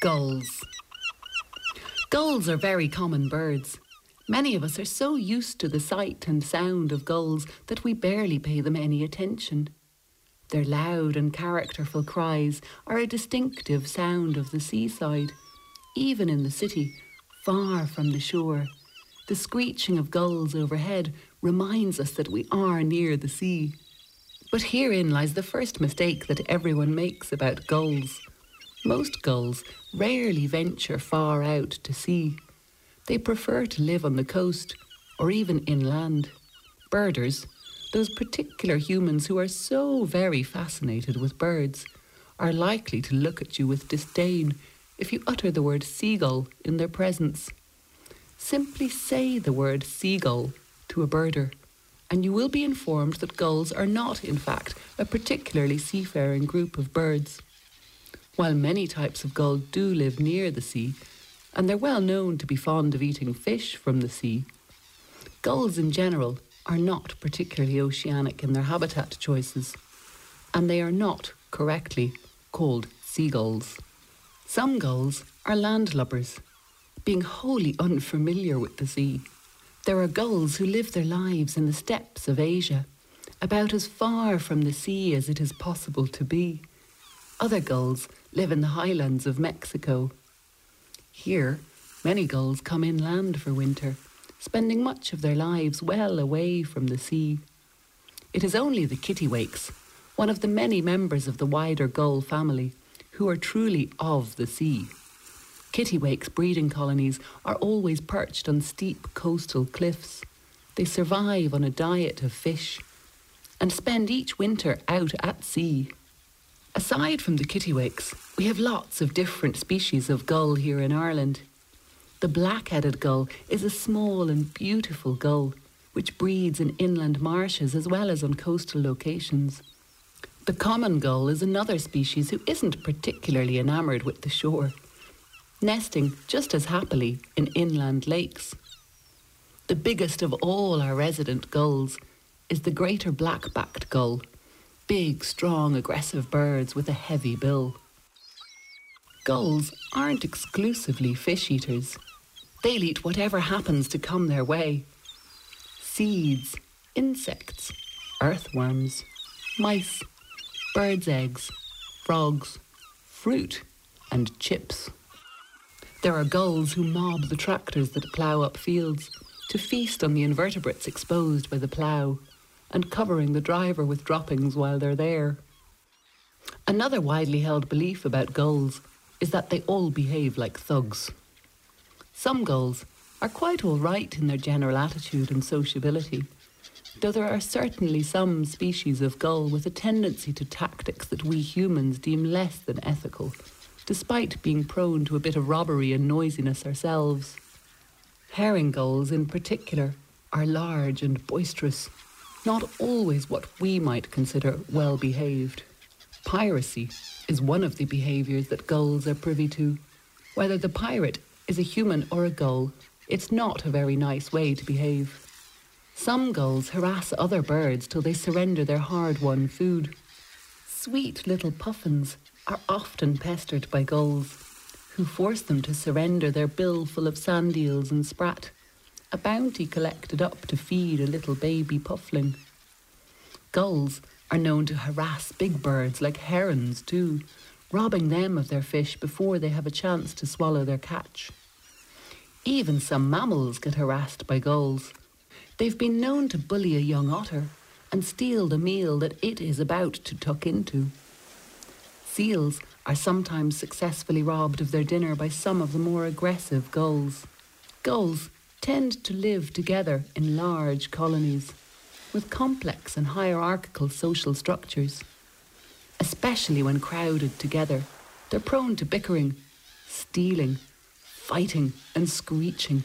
Gulls. Gulls are very common birds. Many of us are so used to the sight and sound of gulls that we barely pay them any attention. Their loud and characterful cries are a distinctive sound of the seaside. Even in the city, far from the shore, the screeching of gulls overhead reminds us that we are near the sea. But herein lies the first mistake that everyone makes about gulls. Most gulls rarely venture far out to sea. They prefer to live on the coast or even inland. Birders, those particular humans who are so very fascinated with birds, are likely to look at you with disdain if you utter the word seagull in their presence. Simply say the word seagull to a birder, and you will be informed that gulls are not, in fact, a particularly seafaring group of birds. While many types of gull do live near the sea, and they're well known to be fond of eating fish from the sea, gulls in general are not particularly oceanic in their habitat choices, and they are not correctly called seagulls. Some gulls are landlubbers, being wholly unfamiliar with the sea. There are gulls who live their lives in the steppes of Asia, about as far from the sea as it is possible to be. Other gulls live in the highlands of Mexico. Here, many gulls come inland for winter, spending much of their lives well away from the sea. It is only the kittiwakes, one of the many members of the wider gull family, who are truly of the sea. Kittiwakes breeding colonies are always perched on steep coastal cliffs. They survive on a diet of fish and spend each winter out at sea. Aside from the kittiwakes, we have lots of different species of gull here in Ireland. The black-headed gull is a small and beautiful gull which breeds in inland marshes as well as on coastal locations. The common gull is another species who isn't particularly enamoured with the shore, nesting just as happily in inland lakes. The biggest of all our resident gulls is the greater black-backed gull, big, strong, aggressive birds with a heavy bill. Gulls aren't exclusively fish eaters. They'll eat whatever happens to come their way. Seeds, insects, earthworms, mice, birds' eggs, frogs, fruit, and chips. There are gulls who mob the tractors that plough up fields to feast on the invertebrates exposed by the plough and covering the driver with droppings while they're there. Another widely held belief about gulls is that they all behave like thugs. Some gulls are quite all right in their general attitude and sociability, though there are certainly some species of gull with a tendency to tactics that we humans deem less than ethical, despite being prone to a bit of robbery and noisiness ourselves. Herring gulls, in particular, are large and boisterous, not always what we might consider well behaved. Piracy is one of the behaviours that gulls are privy to. Whether the pirate is a human or a gull, it's not a very nice way to behave. Some gulls harass other birds till they surrender their hard won food. Sweet little puffins are often pestered by gulls, who force them to surrender their bill full of sand eels and sprat, a bounty collected up to feed a little baby puffling. Gulls are known to harass big birds like herons too, robbing them of their fish before they have a chance to swallow their catch. Even some mammals get harassed by gulls. They've been known to bully a young otter and steal the meal that it is about to tuck into. Seals are sometimes successfully robbed of their dinner by some of the more aggressive gulls. Gulls tend to live together in large colonies with complex and hierarchical social structures. Especially when crowded together, they're prone to bickering, stealing, fighting, and screeching,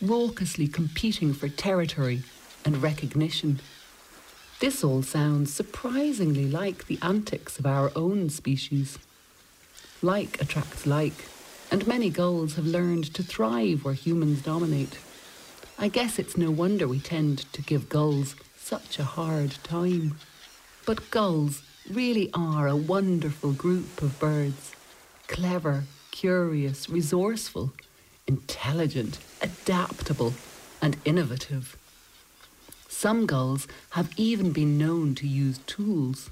raucously competing for territory and recognition. This all sounds surprisingly like the antics of our own species. Like attracts like, and many gulls have learned to thrive where humans dominate. I guess it's no wonder we tend to give gulls such a hard time. But gulls really are a wonderful group of birds. Clever, curious, resourceful, intelligent, adaptable, and innovative. Some gulls have even been known to use tools.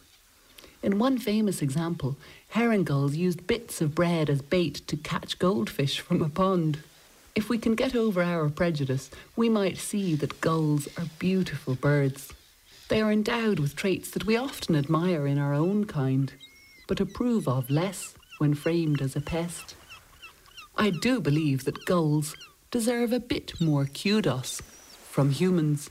In one famous example, herring gulls used bits of bread as bait to catch goldfish from a pond. If we can get over our prejudice, we might see that gulls are beautiful birds. They are endowed with traits that we often admire in our own kind, but approve of less when framed as a pest. I do believe that gulls deserve a bit more kudos from humans.